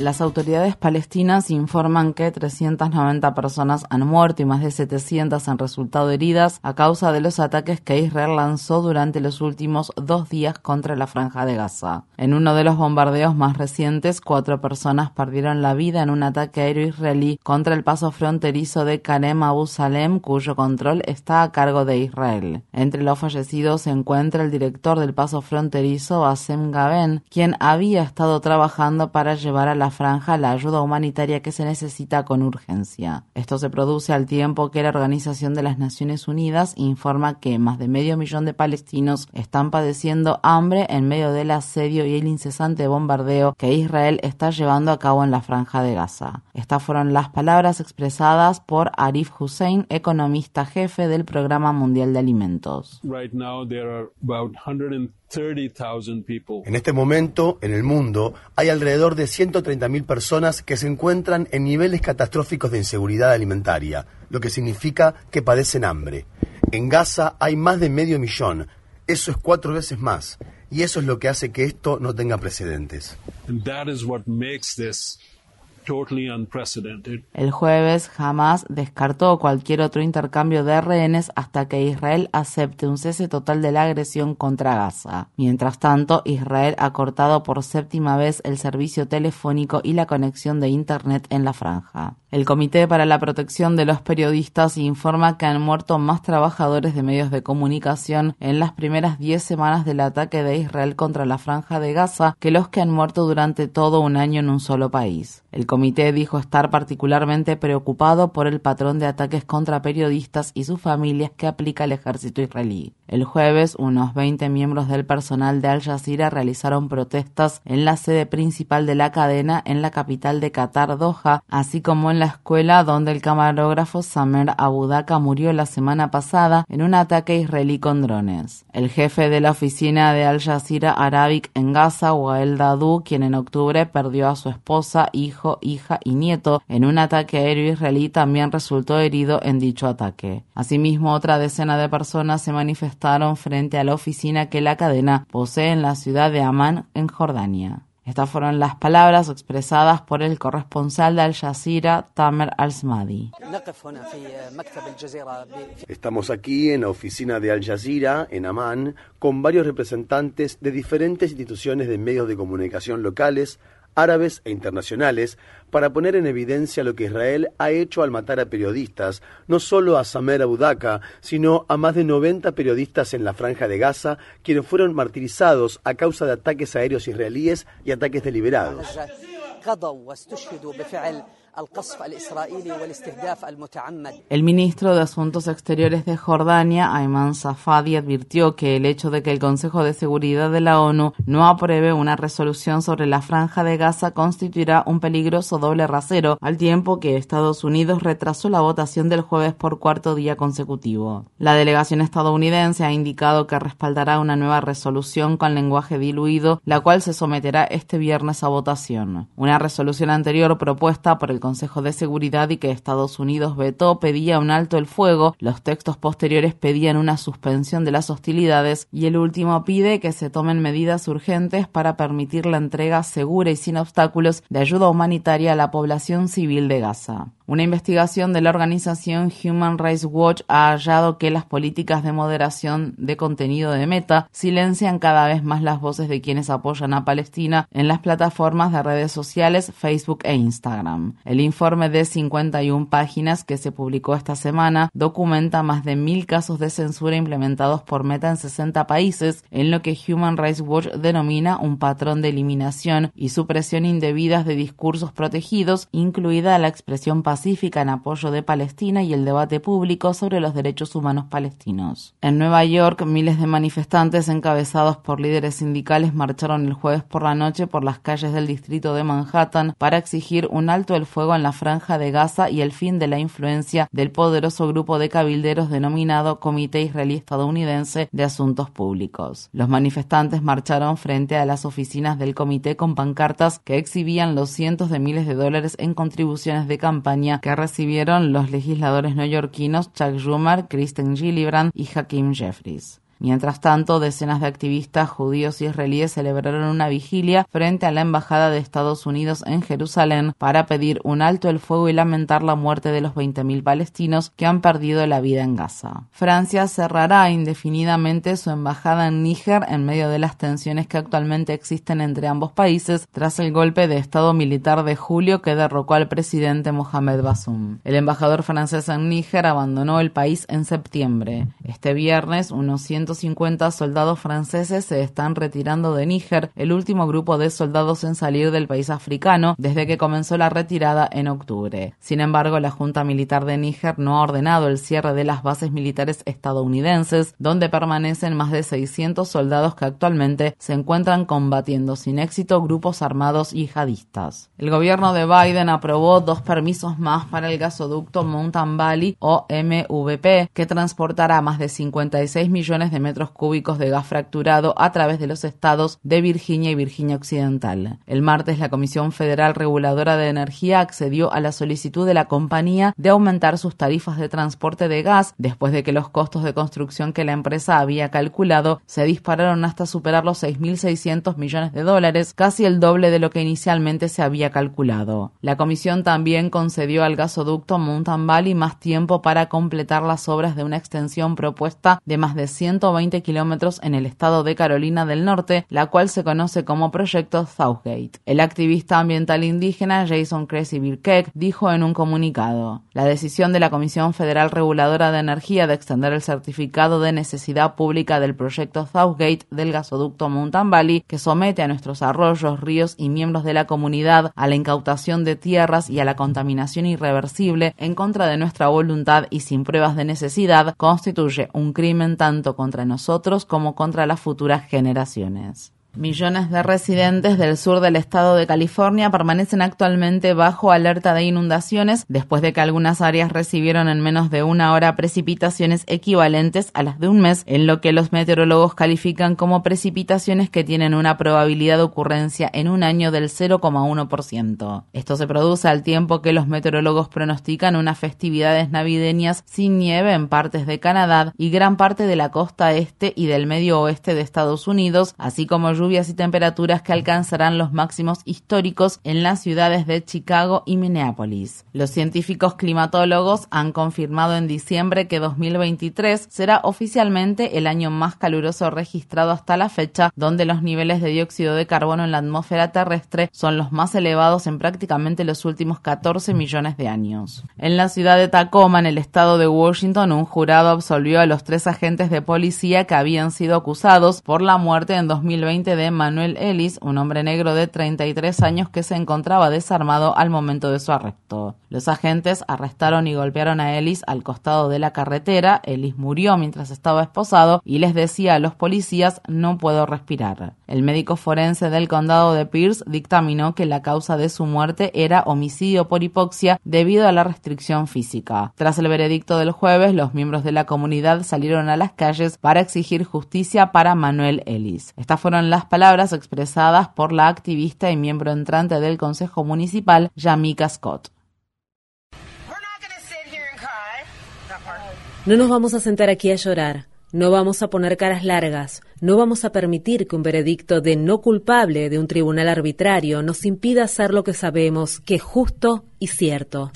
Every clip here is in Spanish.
Las autoridades palestinas informan que 390 personas han muerto y más de 700 han resultado heridas a causa de los ataques que Israel lanzó durante los últimos dos días contra la franja de Gaza. En uno de los bombardeos más recientes, cuatro personas perdieron la vida en un ataque aéreo israelí contra el paso fronterizo de Karem Abu Salem, cuyo control está a cargo de Israel. Entre los fallecidos se encuentra el director del paso fronterizo, Asem Gaben, quien había estado trabajando para llevar a la franja la ayuda humanitaria que se necesita con urgencia. Esto se produce al tiempo que la Organización de las Naciones Unidas informa que más de medio millón de palestinos están padeciendo hambre en medio del asedio y el incesante bombardeo que Israel está llevando a cabo en la franja de Gaza. Estas fueron las palabras expresadas por Arif Hussein, economista jefe del Programa Mundial de Alimentos. En este momento, en el mundo, hay alrededor de 130.000 personas que se encuentran en niveles catastróficos de inseguridad alimentaria, lo que significa que padecen hambre. En Gaza hay más de medio millón. Eso es cuatro veces más. Y eso es lo que hace que esto no tenga precedentes. El jueves Hamas descartó cualquier otro intercambio de rehenes hasta que Israel acepte un cese total de la agresión contra Gaza. Mientras tanto, Israel ha cortado por séptima vez el servicio telefónico y la conexión de Internet en la franja. El Comité para la Protección de los Periodistas informa que han muerto más trabajadores de medios de comunicación en las primeras 10 semanas del ataque de Israel contra la franja de Gaza que los que han muerto durante todo un año en un solo país. El comité dijo estar particularmente preocupado por el patrón de ataques contra periodistas y sus familias que aplica el ejército israelí. El jueves, unos 20 miembros del personal de Al Jazeera realizaron protestas en la sede principal de la cadena en la capital de Qatar, Doha, así como en la escuela donde el camarógrafo Samer Abudaka murió la semana pasada en un ataque israelí con drones. El jefe de la oficina de Al Jazeera Arabic en Gaza, Wael Dadu, quien en octubre perdió a su esposa, hijo, hija y nieto en un ataque aéreo israelí, también resultó herido en dicho ataque. Asimismo, otra decena de personas se manifestó frente a la oficina que la cadena posee en la ciudad de Amán, en Jordania. Estas fueron las palabras expresadas por el corresponsal de Al Jazeera, Tamer Al-Smadi. Estamos aquí en la oficina de Al Jazeera, en Amán, con varios representantes de diferentes instituciones de medios de comunicación locales, árabes e internacionales para poner en evidencia lo que Israel ha hecho al matar a periodistas, no solo a Samer Abudaka, sino a más de 90 periodistas en la franja de Gaza, quienes fueron martirizados a causa de ataques aéreos israelíes y ataques deliberados. El ministro de Asuntos Exteriores de Jordania, Ayman Safadi, advirtió que el hecho de que el Consejo de Seguridad de la ONU no apruebe una resolución sobre la franja de Gaza constituirá un peligroso doble rasero, al tiempo que Estados Unidos retrasó la votación del jueves por cuarto día consecutivo. La delegación estadounidense ha indicado que respaldará una nueva resolución con lenguaje diluido, la cual se someterá este viernes a votación. Una resolución anterior propuesta por el Consejo de Seguridad y que Estados Unidos vetó pedía un alto el fuego, los textos posteriores pedían una suspensión de las hostilidades y el último pide que se tomen medidas urgentes para permitir la entrega segura y sin obstáculos de ayuda humanitaria a la población civil de Gaza. Una investigación de la organización Human Rights Watch ha hallado que las políticas de moderación de contenido de Meta silencian cada vez más las voces de quienes apoyan a Palestina en las plataformas de redes sociales Facebook e Instagram. El informe de 51 páginas que se publicó esta semana documenta más de mil casos de censura implementados por Meta en 60 países, en lo que Human Rights Watch denomina un patrón de eliminación y supresión indebidas de discursos protegidos, incluida la expresión pacífica pacífica en apoyo de Palestina y el debate público sobre los derechos humanos palestinos. En Nueva York, miles de manifestantes encabezados por líderes sindicales marcharon el jueves por la noche por las calles del distrito de Manhattan para exigir un alto el fuego en la franja de Gaza y el fin de la influencia del poderoso grupo de cabilderos denominado Comité Israelí Estadounidense de Asuntos Públicos. Los manifestantes marcharon frente a las oficinas del comité con pancartas que exhibían los cientos de miles de dólares en contribuciones de campaña que recibieron los legisladores neoyorquinos Chuck Schumer, Kristen Gillibrand y Hakeem Jeffries. Mientras tanto, decenas de activistas judíos y israelíes celebraron una vigilia frente a la Embajada de Estados Unidos en Jerusalén para pedir un alto el fuego y lamentar la muerte de los 20.000 palestinos que han perdido la vida en Gaza. Francia cerrará indefinidamente su embajada en Níger en medio de las tensiones que actualmente existen entre ambos países tras el golpe de Estado militar de julio que derrocó al presidente Mohamed Bazoum. El embajador francés en Níger abandonó el país en septiembre. Este viernes, unos 100 150 soldados franceses se están retirando de Níger, el último grupo de soldados en salir del país africano desde que comenzó la retirada en octubre. Sin embargo, la Junta Militar de Níger no ha ordenado el cierre de las bases militares estadounidenses, donde permanecen más de 600 soldados que actualmente se encuentran combatiendo sin éxito grupos armados yihadistas. El gobierno de Biden aprobó dos permisos más para el gasoducto Mountain Valley o MVP, que transportará más de 56 millones metros cúbicos de gas fracturado a través de los estados de Virginia y Virginia Occidental. El martes, la Comisión Federal Reguladora de Energía accedió a la solicitud de la compañía de aumentar sus tarifas de transporte de gas después de que los costos de construcción que la empresa había calculado se dispararon hasta superar los 6.600 millones de dólares, casi el doble de lo que inicialmente se había calculado. La comisión también concedió al gasoducto Mountain Valley más tiempo para completar las obras de una extensión propuesta de más de 100 120 kilómetros en el estado de Carolina del Norte, la cual se conoce como Proyecto Southgate. El activista ambiental indígena Jason Cressy Birkek dijo en un comunicado: La decisión de la Comisión Federal Reguladora de Energía de extender el certificado de necesidad pública del proyecto Southgate del gasoducto Mountain Valley, que somete a nuestros arroyos, ríos y miembros de la comunidad a la incautación de tierras y a la contaminación irreversible en contra de nuestra voluntad y sin pruebas de necesidad, constituye un crimen tanto contra contra nosotros como contra las futuras generaciones. Millones de residentes del sur del estado de California permanecen actualmente bajo alerta de inundaciones después de que algunas áreas recibieron en menos de una hora precipitaciones equivalentes a las de un mes, en lo que los meteorólogos califican como precipitaciones que tienen una probabilidad de ocurrencia en un año del 0,1%. Esto se produce al tiempo que los meteorólogos pronostican unas festividades navideñas sin nieve en partes de Canadá y gran parte de la costa este y del medio oeste de Estados Unidos, así como lluvias y temperaturas que alcanzarán los máximos históricos en las ciudades de Chicago y Minneapolis. Los científicos climatólogos han confirmado en diciembre que 2023 será oficialmente el año más caluroso registrado hasta la fecha, donde los niveles de dióxido de carbono en la atmósfera terrestre son los más elevados en prácticamente los últimos 14 millones de años. En la ciudad de Tacoma, en el estado de Washington, un jurado absolvió a los tres agentes de policía que habían sido acusados por la muerte en 2020 de Manuel Ellis, un hombre negro de 33 años que se encontraba desarmado al momento de su arresto. Los agentes arrestaron y golpearon a Ellis al costado de la carretera. Ellis murió mientras estaba esposado y les decía a los policías no puedo respirar. El médico forense del condado de Pierce dictaminó que la causa de su muerte era homicidio por hipoxia debido a la restricción física. Tras el veredicto del jueves, los miembros de la comunidad salieron a las calles para exigir justicia para Manuel Ellis. Estas fueron las palabras expresadas por la activista y miembro entrante del Consejo Municipal, Yamika Scott. No nos vamos a sentar aquí a llorar, no vamos a poner caras largas, no vamos a permitir que un veredicto de no culpable de un tribunal arbitrario nos impida hacer lo que sabemos que es justo y cierto.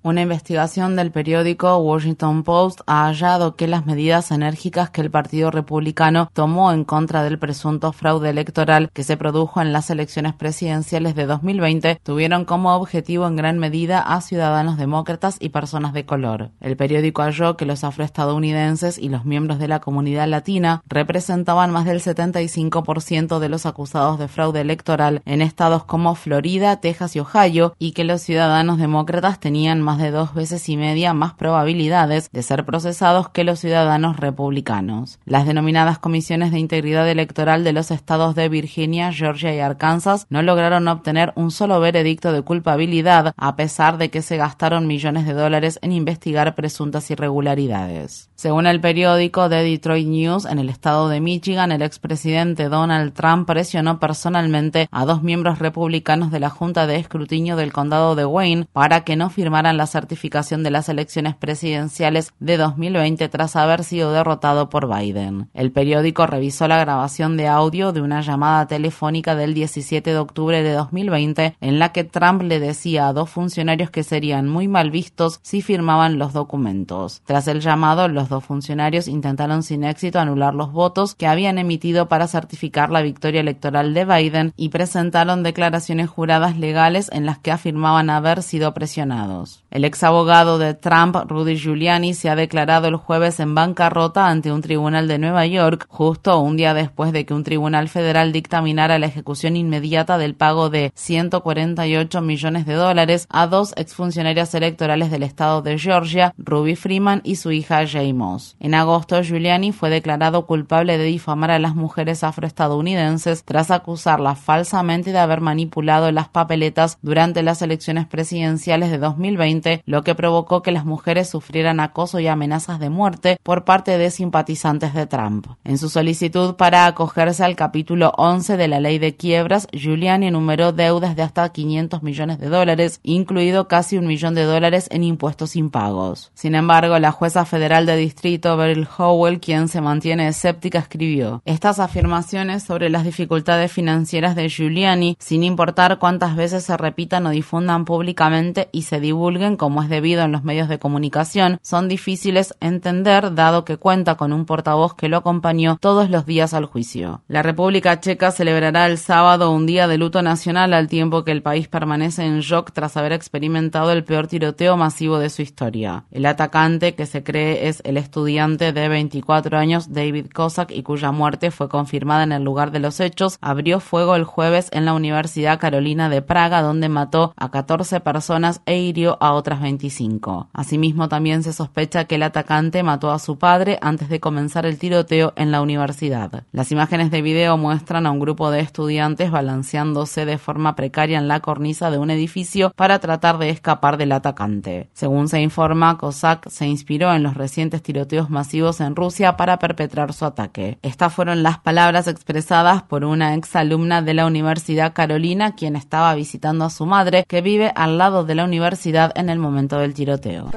Una investigación del periódico Washington Post ha hallado que las medidas enérgicas que el Partido Republicano tomó en contra del presunto fraude electoral que se produjo en las elecciones presidenciales de 2020 tuvieron como objetivo en gran medida a ciudadanos demócratas y personas de color. El periódico halló que los afroestadounidenses y los miembros de la comunidad latina representaban más del 75% de los acusados de fraude electoral en estados como Florida, Texas y Ohio y que los ciudadanos demócratas tenían más de dos veces y media más probabilidades de ser procesados que los ciudadanos republicanos. Las denominadas comisiones de integridad electoral de los estados de Virginia, Georgia y Arkansas no lograron obtener un solo veredicto de culpabilidad a pesar de que se gastaron millones de dólares en investigar presuntas irregularidades. Según el periódico The Detroit News, en el estado de Michigan, el expresidente Donald Trump presionó personalmente a dos miembros republicanos de la Junta de Escrutinio del Condado de Wayne para que no firmaran la certificación de las elecciones presidenciales de 2020 tras haber sido derrotado por Biden. El periódico revisó la grabación de audio de una llamada telefónica del 17 de octubre de 2020 en la que Trump le decía a dos funcionarios que serían muy mal vistos si firmaban los documentos. Tras el llamado, los dos funcionarios intentaron sin éxito anular los votos que habían emitido para certificar la victoria electoral de Biden y presentaron declaraciones juradas legales en las que afirmaban haber sido presionados. El ex abogado de Trump, Rudy Giuliani, se ha declarado el jueves en bancarrota ante un tribunal de Nueva York, justo un día después de que un tribunal federal dictaminara la ejecución inmediata del pago de 148 millones de dólares a dos exfuncionarias electorales del estado de Georgia, Ruby Freeman y su hija Jay Moss. En agosto, Giuliani fue declarado culpable de difamar a las mujeres afroestadounidenses tras acusarlas falsamente de haber manipulado las papeletas durante las elecciones presidenciales de 2020 lo que provocó que las mujeres sufrieran acoso y amenazas de muerte por parte de simpatizantes de Trump. En su solicitud para acogerse al capítulo 11 de la ley de quiebras, Giuliani enumeró deudas de hasta 500 millones de dólares, incluido casi un millón de dólares en impuestos impagos. Sin embargo, la jueza federal de distrito Beryl Howell, quien se mantiene escéptica, escribió: Estas afirmaciones sobre las dificultades financieras de Giuliani, sin importar cuántas veces se repitan o difundan públicamente y se divulguen como es debido en los medios de comunicación, son difíciles entender dado que cuenta con un portavoz que lo acompañó todos los días al juicio. La República Checa celebrará el sábado un día de luto nacional al tiempo que el país permanece en shock tras haber experimentado el peor tiroteo masivo de su historia. El atacante, que se cree es el estudiante de 24 años David Kozak y cuya muerte fue confirmada en el lugar de los hechos, abrió fuego el jueves en la Universidad Carolina de Praga donde mató a 14 personas e hirió a otras 25. Asimismo, también se sospecha que el atacante mató a su padre antes de comenzar el tiroteo en la universidad. Las imágenes de video muestran a un grupo de estudiantes balanceándose de forma precaria en la cornisa de un edificio para tratar de escapar del atacante. Según se informa, Cossack se inspiró en los recientes tiroteos masivos en Rusia para perpetrar su ataque. Estas fueron las palabras expresadas por una exalumna de la Universidad Carolina, quien estaba visitando a su madre, que vive al lado de la universidad en el momento del tiroteo.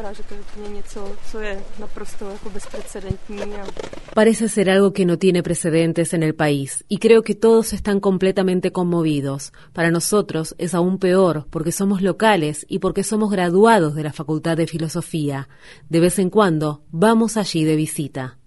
Parece ser algo que no tiene precedentes en el país y creo que todos están completamente conmovidos. Para nosotros es aún peor porque somos locales y porque somos graduados de la Facultad de Filosofía. De vez en cuando vamos allí de visita.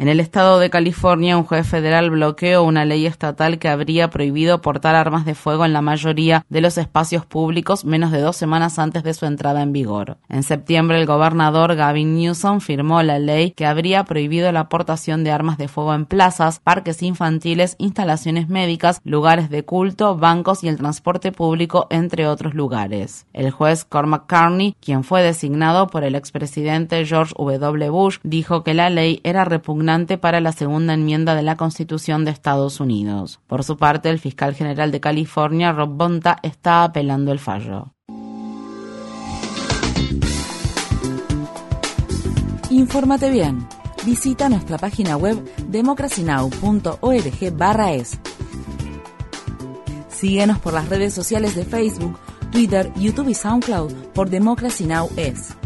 En el estado de California, un juez federal bloqueó una ley estatal que habría prohibido portar armas de fuego en la mayoría de los espacios públicos menos de dos semanas antes de su entrada en vigor. En septiembre, el gobernador Gavin Newsom firmó la ley que habría prohibido la aportación de armas de fuego en plazas, parques infantiles, instalaciones médicas, lugares de culto, bancos y el transporte público, entre otros lugares. El juez Cormac Carney, quien fue designado por el expresidente George W. Bush, dijo que la ley era repugnante para la segunda enmienda de la Constitución de Estados Unidos. Por su parte, el fiscal general de California, Rob Bonta, está apelando el fallo. Infórmate bien. Visita nuestra página web democracynow.org/es. Síguenos por las redes sociales de Facebook, Twitter, YouTube y SoundCloud por Democracy Now! es.